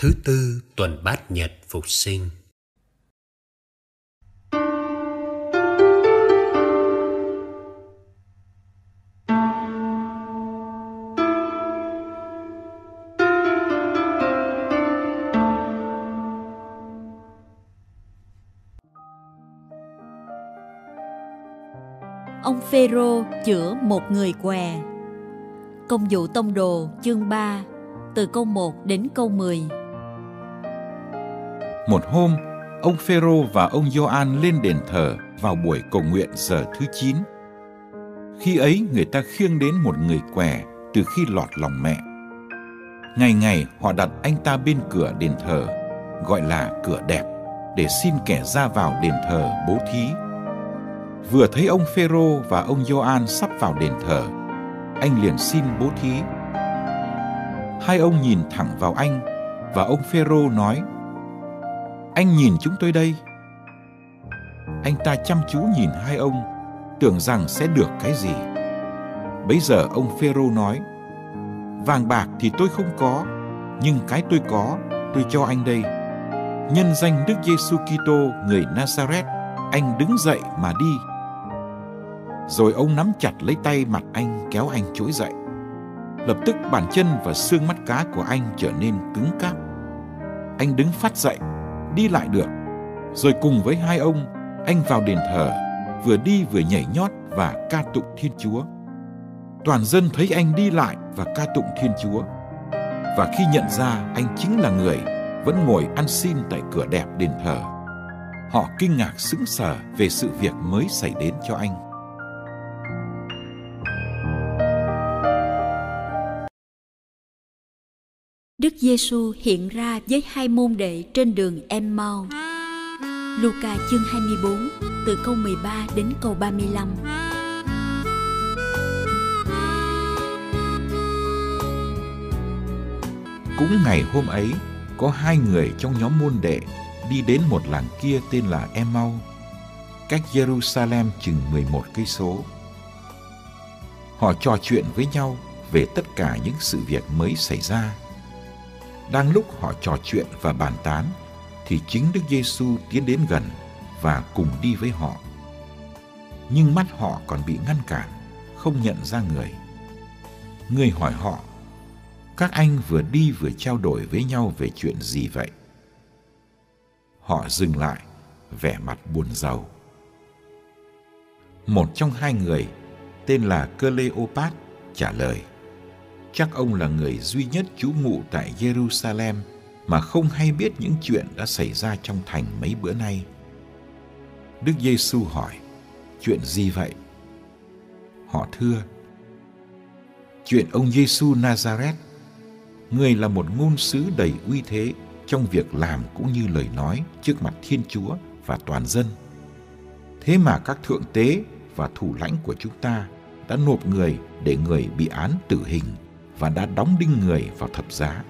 Thứ tư, tuần bát nhật phục sinh Ông Phêrô chữa một người què. Công vụ tông đồ chương 3 từ câu 1 đến câu 10. Một hôm, ông Phêrô và ông Gioan lên đền thờ vào buổi cầu nguyện giờ thứ 9. Khi ấy người ta khiêng đến một người què từ khi lọt lòng mẹ. Ngày ngày họ đặt anh ta bên cửa đền thờ, gọi là cửa đẹp, để xin kẻ ra vào đền thờ bố thí. Vừa thấy ông Phêrô và ông Gioan sắp vào đền thờ, anh liền xin bố thí. Hai ông nhìn thẳng vào anh và ông Phêrô nói: anh nhìn chúng tôi đây. Anh ta chăm chú nhìn hai ông, tưởng rằng sẽ được cái gì. Bấy giờ ông phêrô nói, vàng bạc thì tôi không có, nhưng cái tôi có, tôi cho anh đây. Nhân danh đức giêsu kitô, người nazareth, anh đứng dậy mà đi. Rồi ông nắm chặt lấy tay mặt anh, kéo anh trỗi dậy. Lập tức bàn chân và xương mắt cá của anh trở nên cứng cáp. Anh đứng phát dậy đi lại được. Rồi cùng với hai ông, anh vào đền thờ, vừa đi vừa nhảy nhót và ca tụng Thiên Chúa. Toàn dân thấy anh đi lại và ca tụng Thiên Chúa. Và khi nhận ra anh chính là người vẫn ngồi ăn xin tại cửa đẹp đền thờ, họ kinh ngạc sững sờ về sự việc mới xảy đến cho anh. Đức Giêsu hiện ra với hai môn đệ trên đường Emmaus. Luca chương 24 từ câu 13 đến câu 35. Cũng ngày hôm ấy, có hai người trong nhóm môn đệ đi đến một làng kia tên là Emmaus, cách Jerusalem chừng 11 cây số. Họ trò chuyện với nhau về tất cả những sự việc mới xảy ra đang lúc họ trò chuyện và bàn tán thì chính Đức Giêsu tiến đến gần và cùng đi với họ. Nhưng mắt họ còn bị ngăn cản, không nhận ra người. Người hỏi họ, các anh vừa đi vừa trao đổi với nhau về chuyện gì vậy? Họ dừng lại, vẻ mặt buồn rầu. Một trong hai người, tên là Cleopat, trả lời – chắc ông là người duy nhất trú ngụ tại Jerusalem mà không hay biết những chuyện đã xảy ra trong thành mấy bữa nay. Đức Giêsu hỏi, chuyện gì vậy? Họ thưa, chuyện ông Giêsu Nazareth, người là một ngôn sứ đầy uy thế trong việc làm cũng như lời nói trước mặt Thiên Chúa và toàn dân. Thế mà các thượng tế và thủ lãnh của chúng ta đã nộp người để người bị án tử hình và đã đóng đinh người vào thập giá.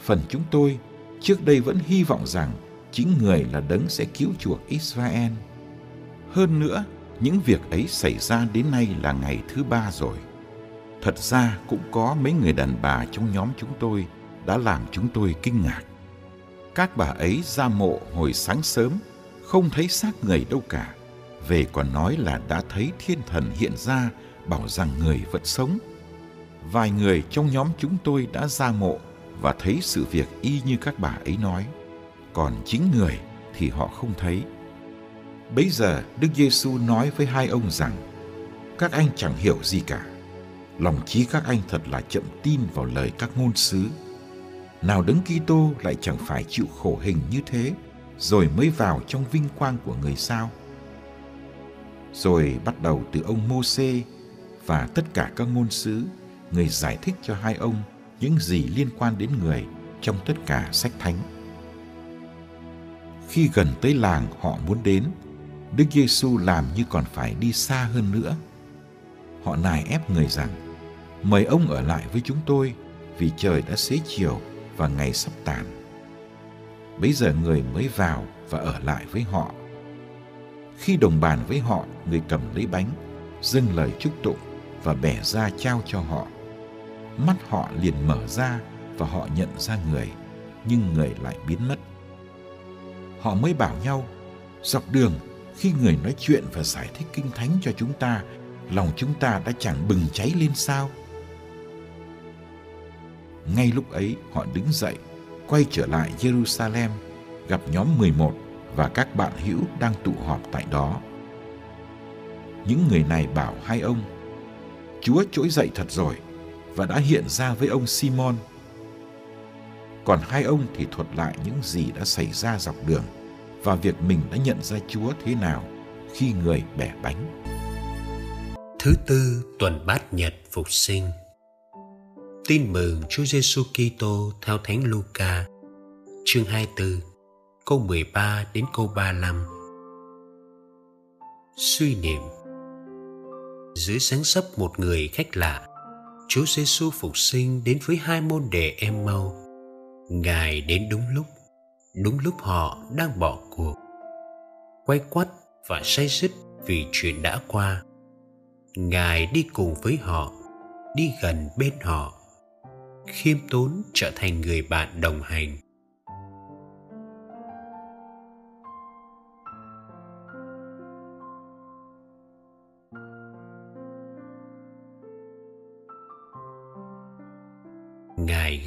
Phần chúng tôi trước đây vẫn hy vọng rằng chính người là đấng sẽ cứu chuộc Israel. Hơn nữa, những việc ấy xảy ra đến nay là ngày thứ ba rồi. Thật ra cũng có mấy người đàn bà trong nhóm chúng tôi đã làm chúng tôi kinh ngạc. Các bà ấy ra mộ hồi sáng sớm, không thấy xác người đâu cả. Về còn nói là đã thấy thiên thần hiện ra bảo rằng người vẫn sống Vài người trong nhóm chúng tôi đã ra mộ và thấy sự việc y như các bà ấy nói. Còn chính người thì họ không thấy. Bấy giờ Đức Giêsu nói với hai ông rằng các anh chẳng hiểu gì cả. Lòng trí các anh thật là chậm tin vào lời các ngôn sứ. Nào đấng Kitô lại chẳng phải chịu khổ hình như thế rồi mới vào trong vinh quang của người sao? Rồi bắt đầu từ ông Môsê và tất cả các ngôn sứ, người giải thích cho hai ông những gì liên quan đến người trong tất cả sách thánh. Khi gần tới làng họ muốn đến, Đức Giêsu làm như còn phải đi xa hơn nữa. Họ nài ép người rằng, mời ông ở lại với chúng tôi vì trời đã xế chiều và ngày sắp tàn. Bấy giờ người mới vào và ở lại với họ. Khi đồng bàn với họ, người cầm lấy bánh, dâng lời chúc tụng và bẻ ra trao cho họ. Mắt họ liền mở ra và họ nhận ra người, nhưng người lại biến mất. Họ mới bảo nhau, dọc đường khi người nói chuyện và giải thích kinh thánh cho chúng ta, lòng chúng ta đã chẳng bừng cháy lên sao? Ngay lúc ấy họ đứng dậy, quay trở lại Jerusalem, gặp nhóm 11 và các bạn hữu đang tụ họp tại đó. Những người này bảo hai ông, Chúa trỗi dậy thật rồi và đã hiện ra với ông Simon. Còn hai ông thì thuật lại những gì đã xảy ra dọc đường và việc mình đã nhận ra Chúa thế nào khi người bẻ bánh. Thứ tư tuần bát nhật phục sinh. Tin mừng Chúa Giêsu Kitô theo Thánh Luca, chương 24, câu 13 đến câu 35. Suy niệm Dưới sáng sấp một người khách lạ, Chúa Giêsu phục sinh đến với hai môn đệ em mau. Ngài đến đúng lúc, đúng lúc họ đang bỏ cuộc. Quay quắt và say sứt vì chuyện đã qua. Ngài đi cùng với họ, đi gần bên họ. Khiêm tốn trở thành người bạn đồng hành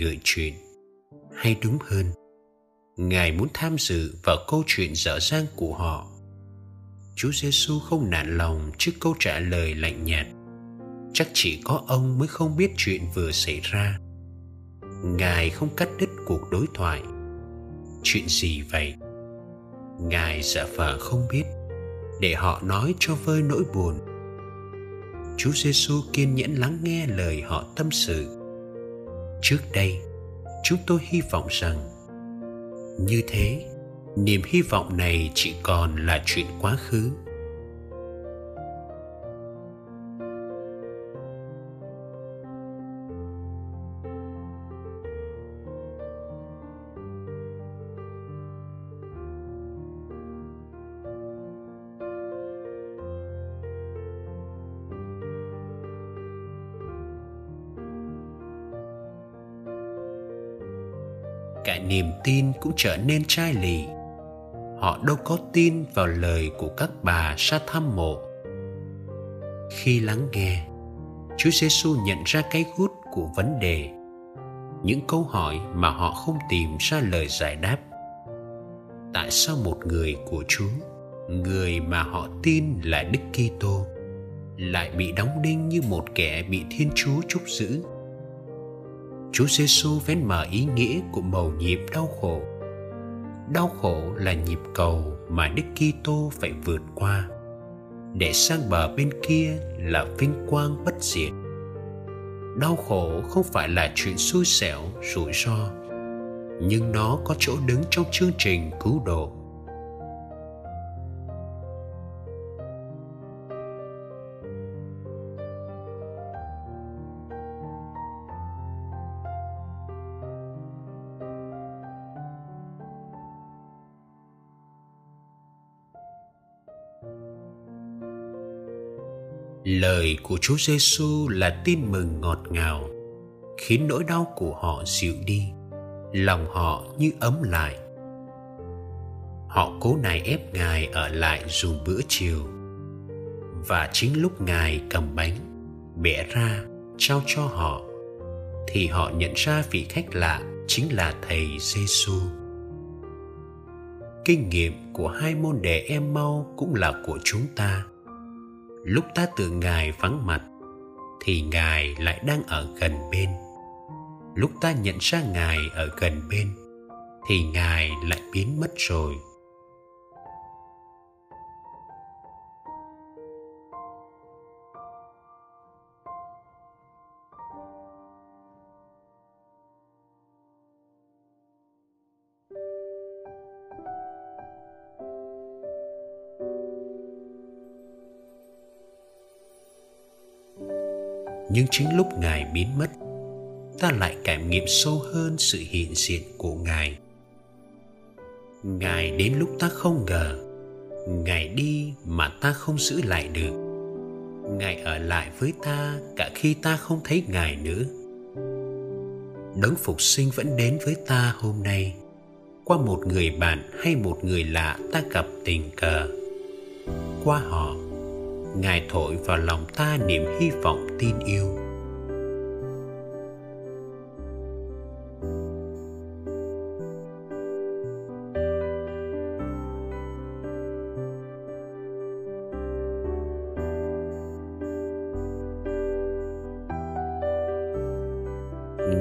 gợi chuyện. Hay đúng hơn, ngài muốn tham dự vào câu chuyện dở dang của họ. Chúa giêsu không nản lòng trước câu trả lời lạnh nhạt. Chắc chỉ có ông mới không biết chuyện vừa xảy ra. Ngài không cắt đứt cuộc đối thoại. Chuyện gì vậy? Ngài giả vờ không biết, để họ nói cho vơi nỗi buồn. Chúa giêsu kiên nhẫn lắng nghe lời họ tâm sự trước đây, chúng tôi hy vọng rằng, như thế, niềm hy vọng này chỉ còn là chuyện quá khứ. Cả niềm tin cũng trở nên chai lì. Họ đâu có tin vào lời của các bà sa thăm mộ. Khi lắng nghe, chúa giêsu nhận ra cái gút của vấn đề, những câu hỏi mà họ không tìm ra lời giải đáp. Tại sao một người của chúa, người mà họ tin là đức kitô, lại bị đóng đinh như một kẻ bị thiên chúa trúc giữ? Chúa Giêsu vén mở ý nghĩa của mầu nhiệm đau khổ. Đau khổ là nhịp cầu mà Đức Kitô phải vượt qua để sang bờ bên kia là vinh quang bất diệt. Đau khổ không phải là chuyện xui xẻo, rủi ro, nhưng nó có chỗ đứng trong chương trình cứu độ Lời của Chúa Giêsu là tin mừng ngọt ngào, khiến nỗi đau của họ dịu đi, lòng họ như ấm lại. Họ cố nài ép Ngài ở lại dùng bữa chiều. Và chính lúc Ngài cầm bánh, bẻ ra trao cho họ thì họ nhận ra vị khách lạ chính là thầy Giêsu. Kinh nghiệm của hai môn đệ em mau cũng là của chúng ta. Lúc ta tưởng Ngài vắng mặt, thì Ngài lại đang ở gần bên. Lúc ta nhận ra Ngài ở gần bên, thì Ngài lại biến mất rồi. Nhưng chính lúc ngài biến mất, ta lại cảm nghiệm sâu hơn sự hiện diện của ngài. Ngài đến lúc ta không ngờ. Ngài đi mà ta không giữ lại được. Ngài ở lại với ta cả khi ta không thấy ngài nữa. Đấng phục sinh vẫn đến với ta hôm nay. Qua một người bạn hay một người lạ ta gặp tình cờ. Qua họ ngài thổi vào lòng ta niềm hy vọng tin yêu.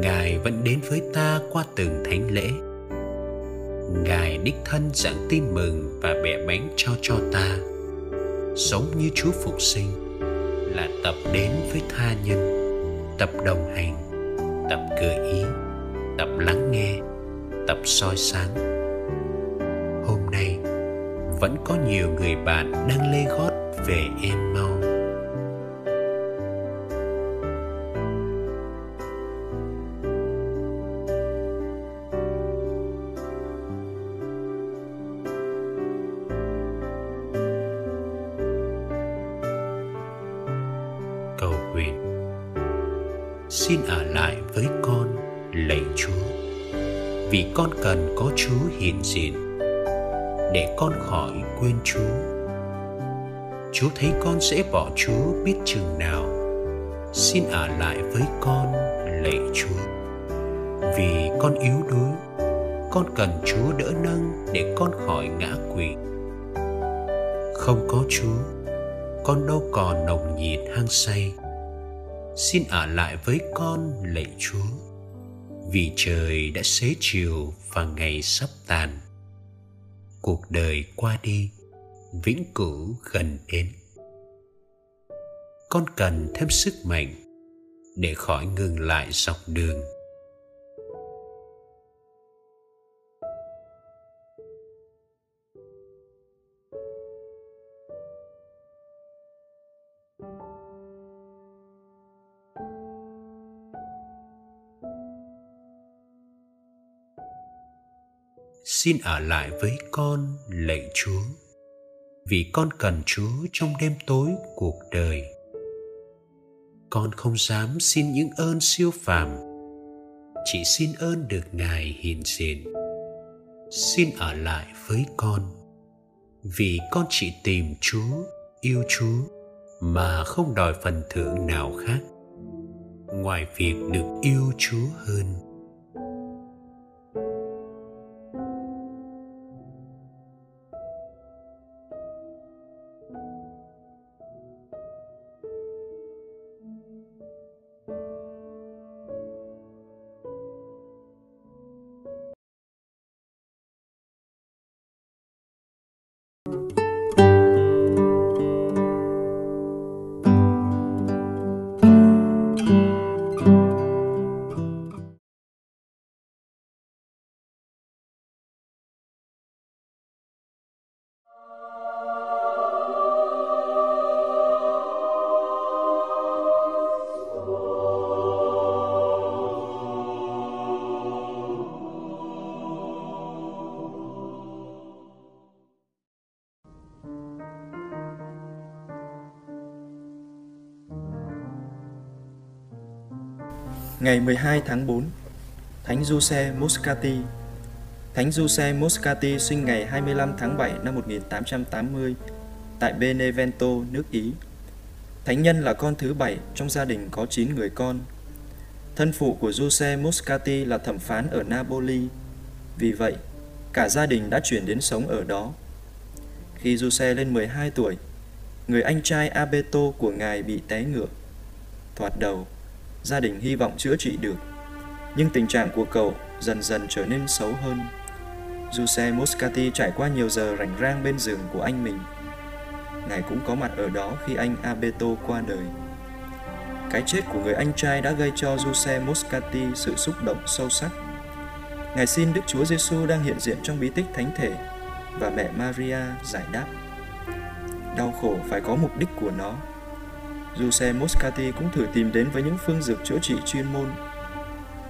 Ngài vẫn đến với ta qua từng thánh lễ. Ngài đích thân giảng tin mừng và bẻ bánh cho cho ta sống như Chúa phục sinh là tập đến với tha nhân, tập đồng hành, tập gợi ý, tập lắng nghe, tập soi sáng. Hôm nay vẫn có nhiều người bạn đang lê gót về em mau xin ở lại với con, lạy chúa. Vì con cần có chúa hiện diện, để con khỏi quên chúa. Chúa thấy con sẽ bỏ chúa biết chừng nào. Xin ở lại với con, lạy chúa. Vì con yếu đuối, con cần chúa đỡ nâng để con khỏi ngã quỵ. Không có chúa con đâu còn nồng nhiệt hăng say. Xin ở lại với con, lạy chúa, vì trời đã xế chiều và ngày sắp tàn. Cuộc đời qua đi, vĩnh cửu gần đến. Con cần thêm sức mạnh để khỏi ngừng lại dọc đường. Xin ở lại với con, lạy chúa. Vì con cần chúa trong đêm tối cuộc đời. Con không dám xin những ơn siêu phàm. Chỉ xin ơn được ngài hiện diện. Xin ở lại với con. Vì con chỉ tìm chúa, yêu chúa, mà không đòi phần thưởng nào khác. Ngoài việc được yêu chúa hơn Ngày 12 tháng 4 Thánh Giuse Moscati Thánh Giuse Moscati sinh ngày 25 tháng 7 năm 1880 tại Benevento, nước Ý. Thánh nhân là con thứ bảy trong gia đình có 9 người con. Thân phụ của Giuse Moscati là thẩm phán ở Napoli. Vì vậy, cả gia đình đã chuyển đến sống ở đó. Khi Giuse lên 12 tuổi, người anh trai Abeto của ngài bị té ngựa. Thoạt đầu, gia đình hy vọng chữa trị được, nhưng tình trạng của cậu dần dần trở nên xấu hơn. Giuse Moscati trải qua nhiều giờ rảnh rang bên giường của anh mình. Ngài cũng có mặt ở đó khi anh Abeto qua đời. Cái chết của người anh trai đã gây cho Giuse Moscati sự xúc động sâu sắc. Ngài xin Đức Chúa Giêsu đang hiện diện trong bí tích thánh thể và mẹ Maria giải đáp. Đau khổ phải có mục đích của nó. Giuse Moscati cũng thử tìm đến với những phương dược chữa trị chuyên môn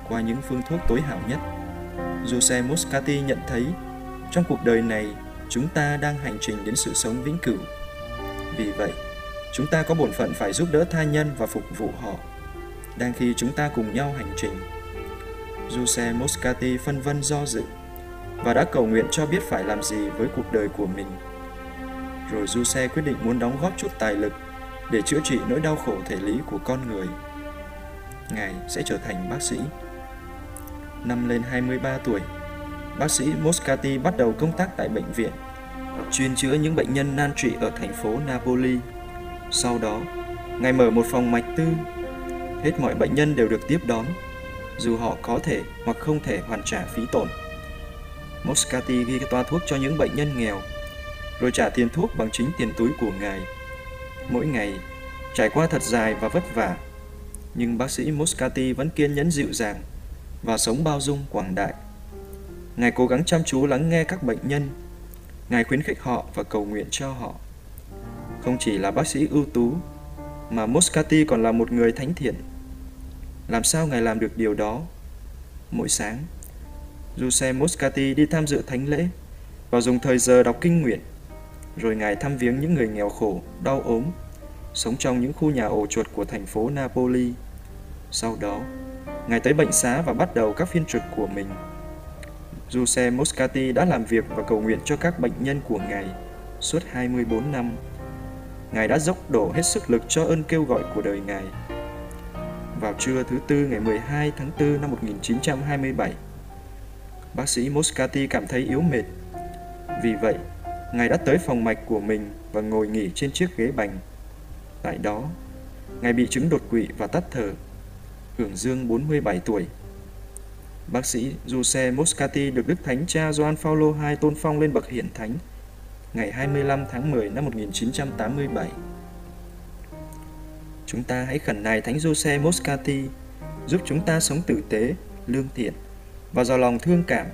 qua những phương thuốc tối hảo nhất. Giuse Moscati nhận thấy trong cuộc đời này chúng ta đang hành trình đến sự sống vĩnh cửu. Vì vậy, chúng ta có bổn phận phải giúp đỡ tha nhân và phục vụ họ. Đang khi chúng ta cùng nhau hành trình, Giuse Moscati phân vân do dự và đã cầu nguyện cho biết phải làm gì với cuộc đời của mình. Rồi Giuse quyết định muốn đóng góp chút tài lực để chữa trị nỗi đau khổ thể lý của con người. Ngài sẽ trở thành bác sĩ. Năm lên 23 tuổi, bác sĩ Moscati bắt đầu công tác tại bệnh viện, chuyên chữa những bệnh nhân nan trị ở thành phố Napoli. Sau đó, Ngài mở một phòng mạch tư. Hết mọi bệnh nhân đều được tiếp đón, dù họ có thể hoặc không thể hoàn trả phí tổn. Moscati ghi toa thuốc cho những bệnh nhân nghèo, rồi trả tiền thuốc bằng chính tiền túi của Ngài. Mỗi ngày, trải qua thật dài và vất vả, nhưng bác sĩ Moscati vẫn kiên nhẫn dịu dàng và sống bao dung quảng đại. Ngài cố gắng chăm chú lắng nghe các bệnh nhân, Ngài khuyến khích họ và cầu nguyện cho họ. Không chỉ là bác sĩ ưu tú, mà Moscati còn là một người thánh thiện. Làm sao Ngài làm được điều đó? Mỗi sáng, Giuse Moscati đi tham dự thánh lễ và dùng thời giờ đọc kinh nguyện. Rồi Ngài thăm viếng những người nghèo khổ, đau ốm, sống trong những khu nhà ổ chuột của thành phố Napoli. Sau đó, Ngài tới bệnh xá và bắt đầu các phiên trực của mình. Giuse Moscati đã làm việc và cầu nguyện cho các bệnh nhân của Ngài suốt 24 năm. Ngài đã dốc đổ hết sức lực cho ơn kêu gọi của đời Ngài. Vào trưa thứ Tư ngày 12 tháng 4 năm 1927, bác sĩ Moscati cảm thấy yếu mệt. Vì vậy, Ngài đã tới phòng mạch của mình và ngồi nghỉ trên chiếc ghế bành. Tại đó, Ngài bị chứng đột quỵ và tắt thở, hưởng dương 47 tuổi. Bác sĩ Giuse Moscati được Đức Thánh cha Gioan Phaolô II tôn phong lên bậc hiển thánh ngày 25 tháng 10 năm 1987. Chúng ta hãy khẩn nài Thánh Giuse Moscati giúp chúng ta sống tử tế, lương thiện và giàu lòng thương cảm.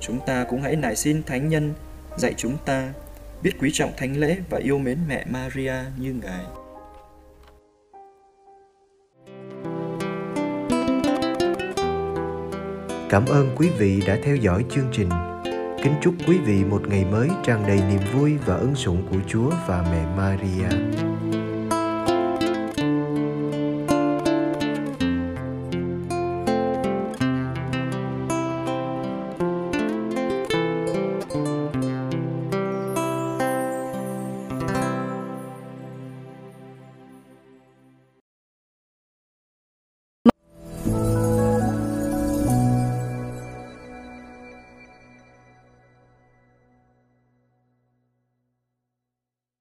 Chúng ta cũng hãy nài xin Thánh Nhân dạy chúng ta biết quý trọng thánh lễ và yêu mến mẹ Maria như Ngài. Cảm ơn quý vị đã theo dõi chương trình. Kính chúc quý vị một ngày mới tràn đầy niềm vui và ân sủng của Chúa và mẹ Maria.